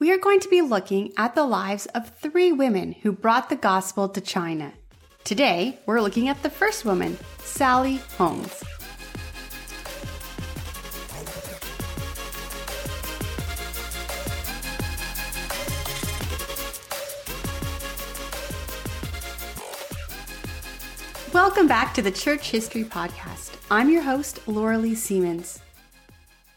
we are going to be looking at the lives of three women who brought the gospel to China. Today, we're looking at the first woman, Sallie Holmes. Welcome back to the Church History Podcast. I'm your host, Lorelee Siemens.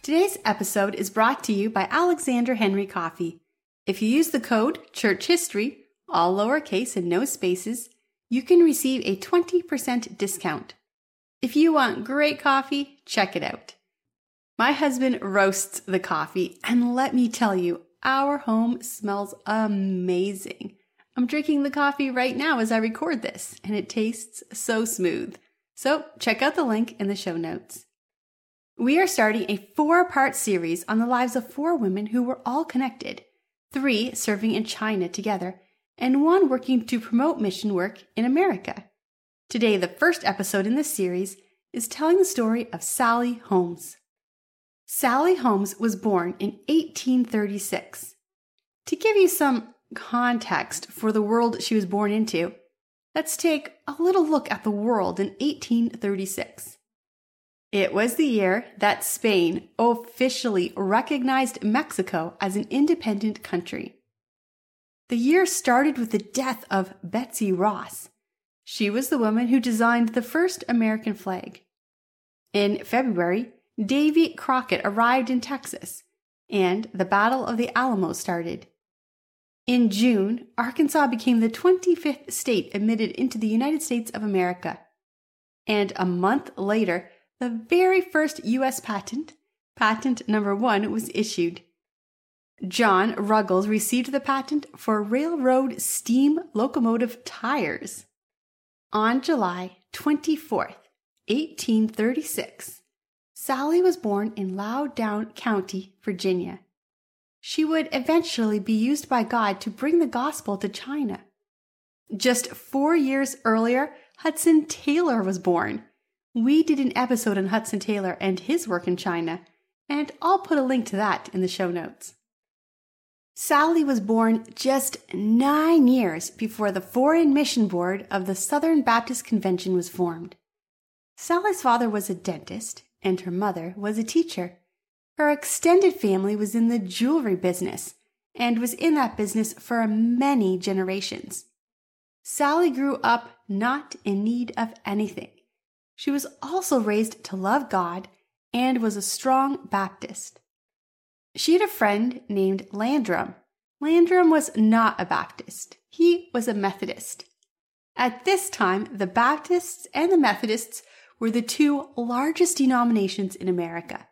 Today's episode is brought to you by Alexander Henry Coffee. If you use the code Church History, all lowercase and no spaces, you can receive a 20% discount. If you want great coffee, check it out. My husband roasts the coffee, and let me tell you, our home smells amazing. I'm drinking the coffee right now as I record this, and it tastes so smooth. So check out the link in the show notes. We are starting a four part series on the lives of four women who were all connected, three serving in China together, and one working to promote mission work in America. Today, the first episode in this series is telling the story of Sallie Holmes. Sallie Holmes was born in 1836. To give you some context for the world she was born into, let's take a little look at the world in 1836. It was the year that Spain officially recognized Mexico as an independent country. The year started with the death of Betsy Ross. She was the woman who designed the first American flag. In February, Davy Crockett arrived in Texas, and the Battle of the Alamo started. In June, Arkansas became the 25th state admitted into the United States of America. And a month later, the very first U.S. patent, patent number one, was issued. John Ruggles received the patent for railroad steam locomotive tires. On July 24th, 1836, Sallie was born in Loudoun County, Virginia. She would eventually be used by God to bring the gospel to China. Just four years earlier, Hudson Taylor was born. We did an episode on Hudson Taylor and his work in China, and I'll put a link to that in the show notes. Sallie was born just nine years before the Foreign Mission Board of the Southern Baptist Convention was formed. Sallie's father was a dentist, and her mother was a teacher. Her extended family was in the jewelry business and was in that business for many generations. Sallie grew up not in need of anything. She was also raised to love God and was a strong Baptist. She had a friend named Landrum. Landrum was not a Baptist. He was a Methodist. At this time, the Baptists and the Methodists were the two largest denominations in America.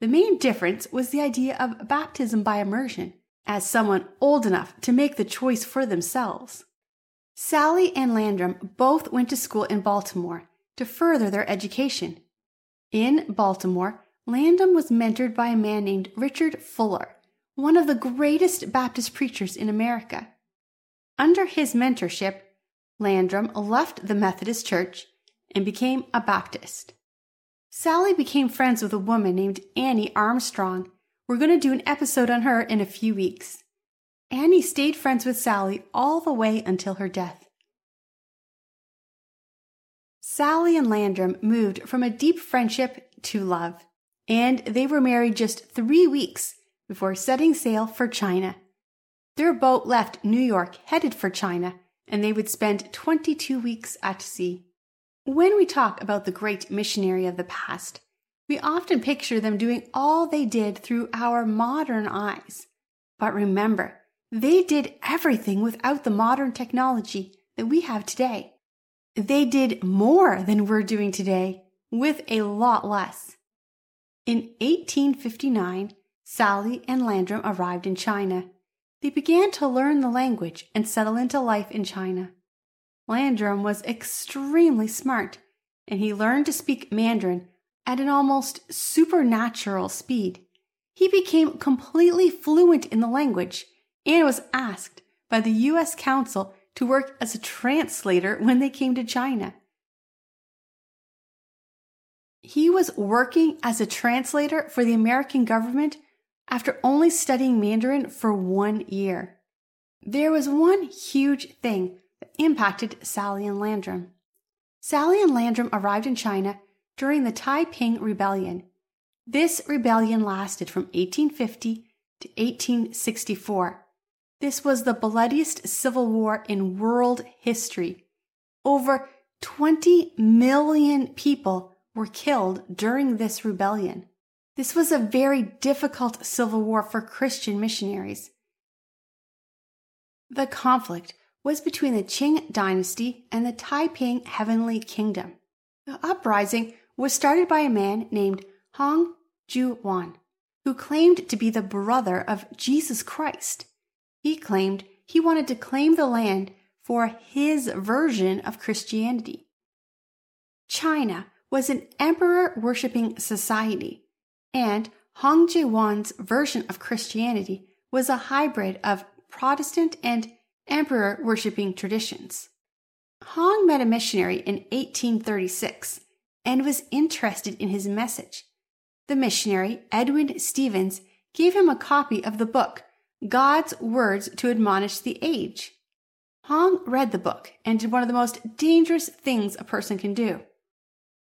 The main difference was the idea of baptism by immersion, as someone old enough to make the choice for themselves. Sallie and Landrum both went to school in Baltimore to further their education. In Baltimore, Landrum was mentored by a man named Richard Fuller, one of the greatest Baptist preachers in America. Under his mentorship, Landrum left the Methodist Church and became a Baptist. Sallie became friends with a woman named Annie Armstrong. We're going to do an episode on her in a few weeks. Annie stayed friends with Sallie all the way until her death. Sallie and Landrum moved from a deep friendship to love, and they were married just three weeks before setting sail for China. Their boat left New York headed for China, and they would spend 22 weeks at sea. When we talk about the great missionary of the past, we often picture them doing all they did through our modern eyes. But remember, they did everything without the modern technology that we have today. They did more than we're doing today with a lot less. In 1859, Sallie and Landrum arrived in China. They began to learn the language and settle into life in China. Landrum was extremely smart, and he learned to speak Mandarin at an almost supernatural speed. He became completely fluent in the language and was asked by the U.S. Council to work as a translator when they came to China. He was working as a translator for the American government after only studying Mandarin for one year. There was one huge thing that impacted Sallie and Landrum. Sallie and Landrum arrived in China during the Taiping Rebellion. This rebellion lasted from 1850 to 1864. This was the bloodiest civil war in world history. Over 20 million people were killed during this rebellion. This was a very difficult civil war for Christian missionaries. The conflict was between the Qing dynasty and the Taiping Heavenly Kingdom. The uprising was started by a man named Hong Xiuquan, who claimed to be the brother of Jesus Christ. He claimed he wanted to claim the land for his version of Christianity. China was an emperor worshipping society, and Hong Xiuquan's version of Christianity was a hybrid of Protestant and emperor worshipping traditions. Hong met a missionary in 1836 and was interested in his message. The missionary, Edwin Stevens, gave him a copy of the book, God's Words to Admonish the Age. Hong read the book and did one of the most dangerous things a person can do.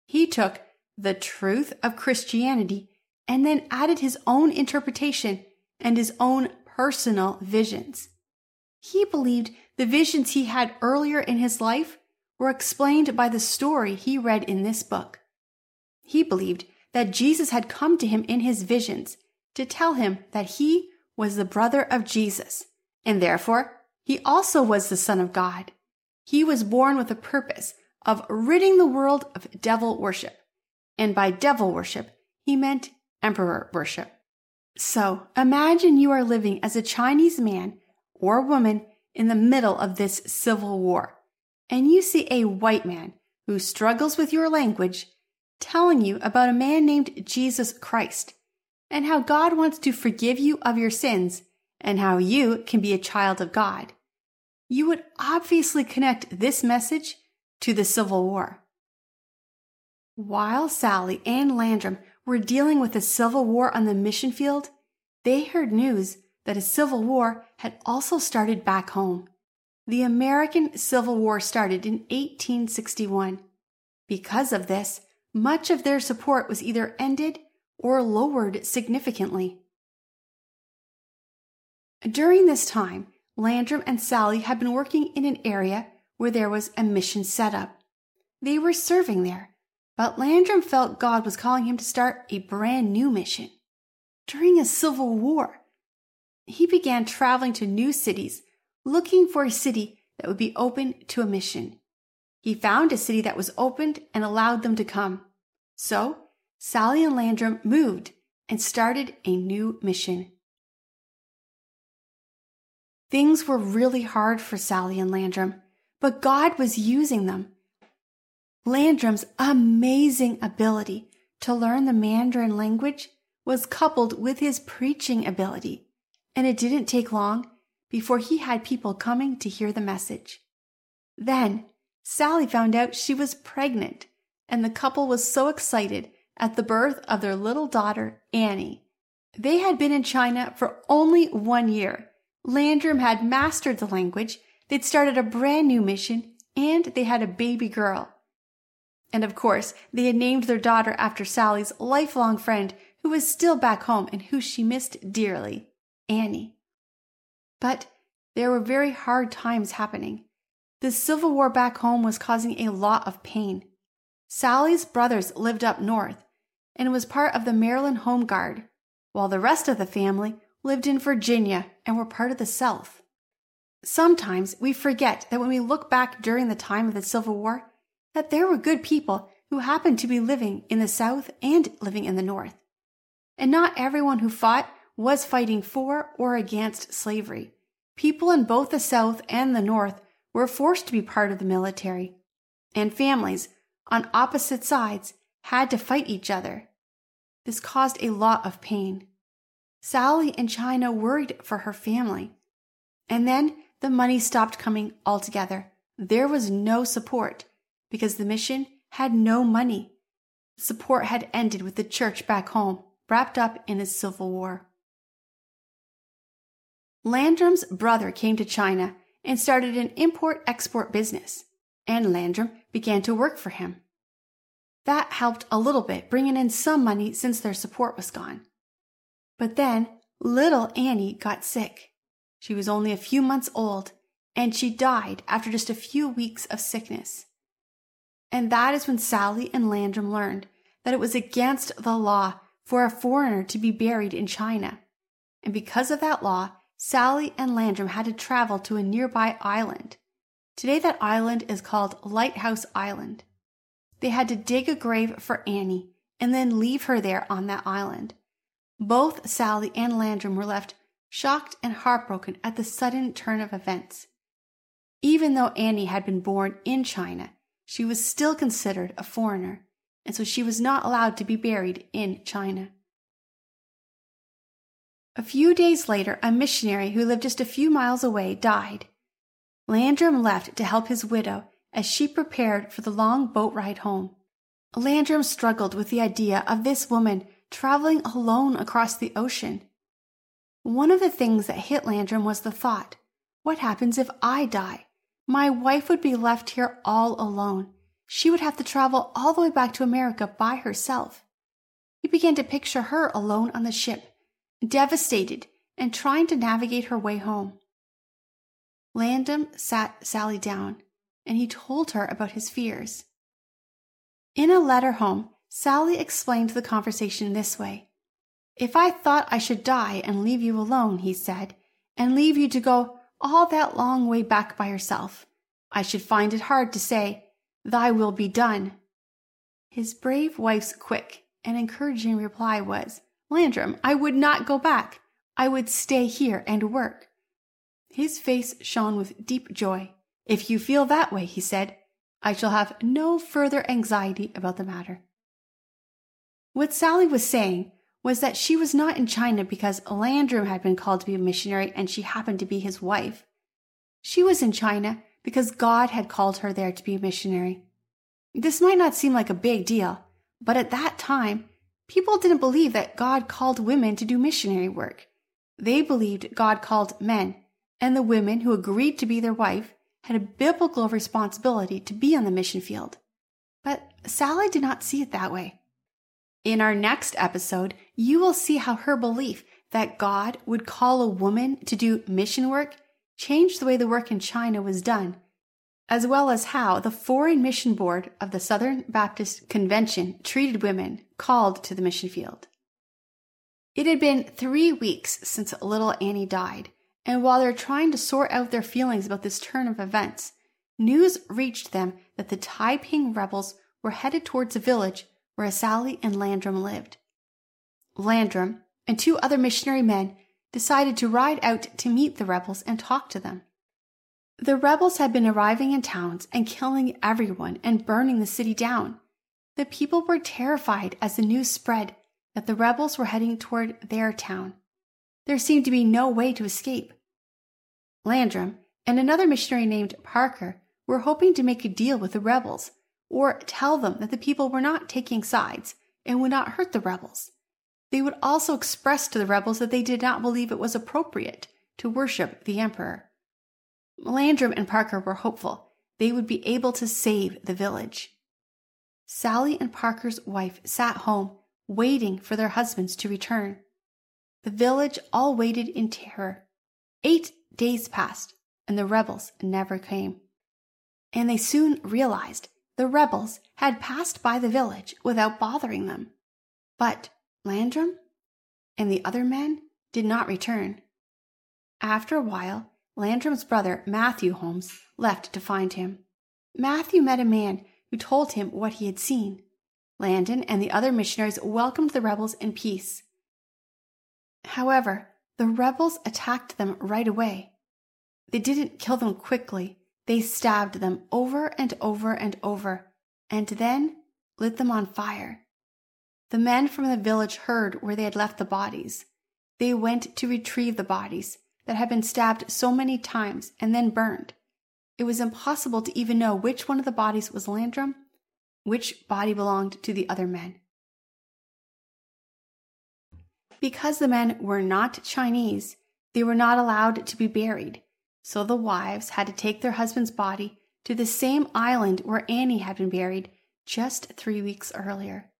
He took the truth of Christianity and then added his own interpretation and his own personal visions. He believed the visions he had earlier in his life were explained by the story he read in this book. He believed that Jesus had come to him in his visions to tell him that he was the brother of Jesus, and therefore he also was the Son of God. He was born with a purpose of ridding the world of devil worship. And by devil worship, he meant emperor worship. So imagine you are living as a Chinese man or woman in the middle of this civil war, and you see a white man who struggles with your language telling you about a man named Jesus Christ and how God wants to forgive you of your sins and how you can be a child of God. You would obviously connect this message to the Civil War. While Sallie and Landrum were dealing with the Civil War on the mission field, they heard news that a civil war had also started back home. The American Civil War started in 1861. Because of this, much of their support was either ended or lowered significantly. During this time, Landrum and Sallie had been working in an area where there was a mission set up. They were serving there, but Landrum felt God was calling him to start a brand new mission. During a civil war, he began traveling to new cities, looking for a city that would be open to a mission. He found a city that was opened and allowed them to come. So, Sallie and Landrum moved and started a new mission. Things were really hard for Sallie and Landrum, but God was using them. Landrum's amazing ability to learn the Mandarin language was coupled with his preaching ability and it didn't take long before he had people coming to hear the message. Then Sallie found out she was pregnant, and the couple was so excited at the birth of their little daughter, Annie. They had been in China for only one year. Landrum had mastered the language, they'd started a brand new mission, and they had a baby girl. And of course, they had named their daughter after Sallie's lifelong friend who was still back home and who she missed dearly. Annie. But there were very hard times happening. The Civil War back home was causing a lot of pain. Sallie's brothers lived up north and was part of the Maryland Home Guard, while the rest of the family lived in Virginia and were part of the South. Sometimes we forget that when we look back during the time of the Civil War, that there were good people who happened to be living in the South and living in the North. And not everyone who fought was fighting for or against slavery. People in both the South and the North were forced to be part of the military, and families on opposite sides had to fight each other. This caused a lot of pain. Sallie and China worried for her family. And then the money stopped coming altogether. There was no support because the mission had no money. Support had ended with the church back home, wrapped up in a civil war. Landrum's brother came to China and started an import export business, and Landrum began to work for him. That helped a little bit, bringing in some money since their support was gone. But then little Annie got sick. She was only a few months old, and she died after just a few weeks of sickness. And that is when Sallie and Landrum learned that it was against the law for a foreigner to be buried in China. And because of that law, Sallie and Landrum had to travel to a nearby island. Today, that island is called Lighthouse Island. They had to dig a grave for Annie and then leave her there on that island. Both Sallie and Landrum were left shocked and heartbroken at the sudden turn of events. Even though Annie had been born in China, she was still considered a foreigner, and so she was not allowed to be buried in China. A few days later, a missionary who lived just a few miles away died. Landrum left to help his widow as she prepared for the long boat ride home. Landrum struggled with the idea of this woman traveling alone across the ocean. One of the things that hit Landrum was the thought what happens if I die? My wife would be left here all alone. She would have to travel all the way back to America by herself. He began to picture her alone on the ship, devastated and trying to navigate her way home. Landrum sat Sallie down and he told her about his fears. In a letter home, Sallie explained the conversation this way. If I thought I should die and leave you alone, he said, and leave you to go all that long way back by yourself, I should find it hard to say, Thy will be done. His brave wife's quick and encouraging reply was, Landrum, I would not go back. I would stay here and work. His face shone with deep joy. If you feel that way, he said, I shall have no further anxiety about the matter. What Sallie was saying was that she was not in China because Landrum had been called to be a missionary and she happened to be his wife. She was in China because God had called her there to be a missionary. This might not seem like a big deal, but at that time, people didn't believe that God called women to do missionary work. They believed God called men, and the women who agreed to be their wife had a biblical responsibility to be on the mission field. But Sallie did not see it that way. In our next episode, you will see how her belief that God would call a woman to do mission work changed the way the work in China was done, as well as how the Foreign Mission Board of the Southern Baptist Convention treated women called to the mission field. It had been three weeks since little Annie died, and while they're trying to sort out their feelings about this turn of events, news reached them that the Taiping rebels were headed towards a village where Sallie and Landrum lived. Landrum and two other missionary men decided to ride out to meet the rebels and talk to them. The rebels had been arriving in towns and killing everyone and burning the city down. The people were terrified as the news spread that the rebels were heading toward their town. There seemed to be no way to escape. Landrum and another missionary named Parker were hoping to make a deal with the rebels or tell them that the people were not taking sides and would not hurt the rebels. They would also express to the rebels that they did not believe it was appropriate to worship the emperor. Landrum and Parker were hopeful they would be able to save the village. Sallie and Parker's wife sat home, waiting for their husbands to return. The village all waited in terror. Eight days passed, and the rebels never came. And they soon realized the rebels had passed by the village without bothering them. But Landrum and the other men did not return. After a while, Landrum's brother, Matthew Holmes, left to find him. Matthew met a man who told him what he had seen. Landrum and the other missionaries welcomed the rebels in peace. However, the rebels attacked them right away. They didn't kill them quickly, they stabbed them over and over and over, and then lit them on fire. The men from the village heard where they had left the bodies. They went to retrieve the bodies that had been stabbed so many times and then burned. It was impossible to even know which one of the bodies was Landrum, which body belonged to the other men. Because the men were not Chinese, they were not allowed to be buried, so the wives had to take their husband's body to the same island where Annie had been buried just three weeks earlier.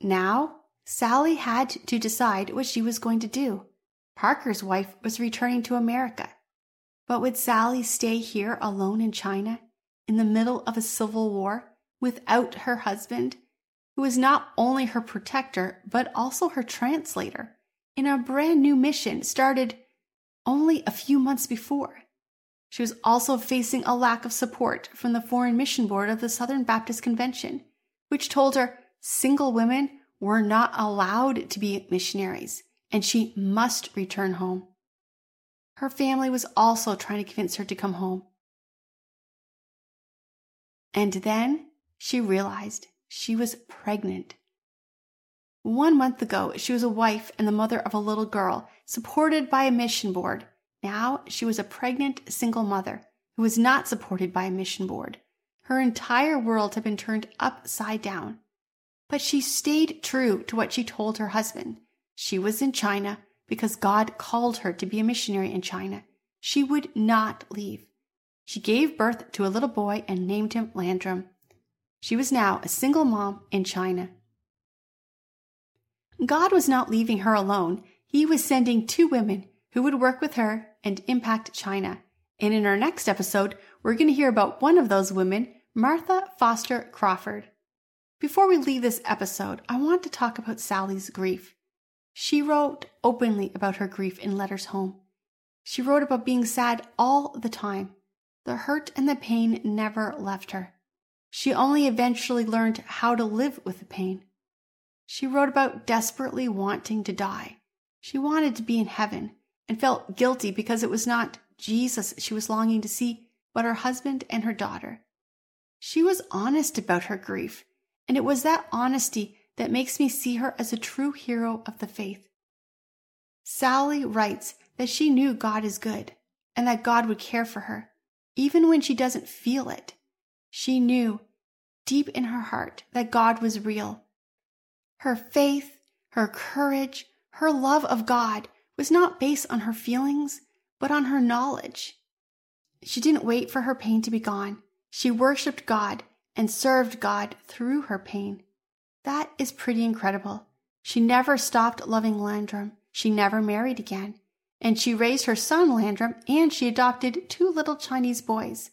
Now, Sallie had to decide what she was going to do. Parker's wife was returning to America. But would Sallie stay here alone in China, in the middle of a civil war, without her husband, who was not only her protector, but also her translator, in a brand new mission started only a few months before? She was also facing a lack of support from the Foreign Mission Board of the Southern Baptist Convention, which told her single women were not allowed to be missionaries and she must return home. Her family was also trying to convince her to come home. And then she realized she was pregnant. One month ago, she was a wife and the mother of a little girl, supported by a mission board now she was a pregnant single mother who was not supported by a mission board. Her entire world had been turned upside down. But she stayed true to what she told her husband. She was in China because God called her to be a missionary in China. She would not leave. She gave birth to a little boy and named him Landrum. She was now a single mom in China. God was not leaving her alone. He was sending two women who would work with her and impact China. And in our next episode, we're going to hear about one of those women, Martha Foster Crawford. Before we leave this episode, I want to talk about Sallie's grief. She wrote openly about her grief in letters home. She wrote about being sad all the time. The hurt and the pain never left her. She only eventually learned how to live with the pain. She wrote about desperately wanting to die. She wanted to be in heaven, and felt guilty because it was not Jesus she was longing to see, but her husband and her daughter. She was honest about her grief, and it was that honesty that makes me see her as a true hero of the faith. Sallie writes that she knew God is good and that God would care for her, even when she doesn't feel it. She knew deep in her heart that God was real. Her faith, her courage, her love of God was not based on her feelings, but on her knowledge. She didn't wait for her pain to be gone. She worshiped God and served God through her pain. That is pretty incredible. She never stopped loving Landrum. She never married again. And she raised her son Landrum and she adopted two little Chinese boys.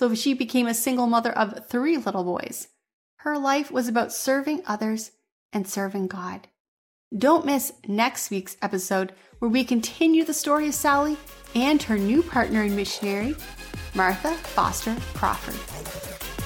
So she became a single mother of three little boys. Her life was about serving others and serving God. Don't miss next week's episode where we continue the story of Sallie and her new partner in missionary, Martha Foster Crawford.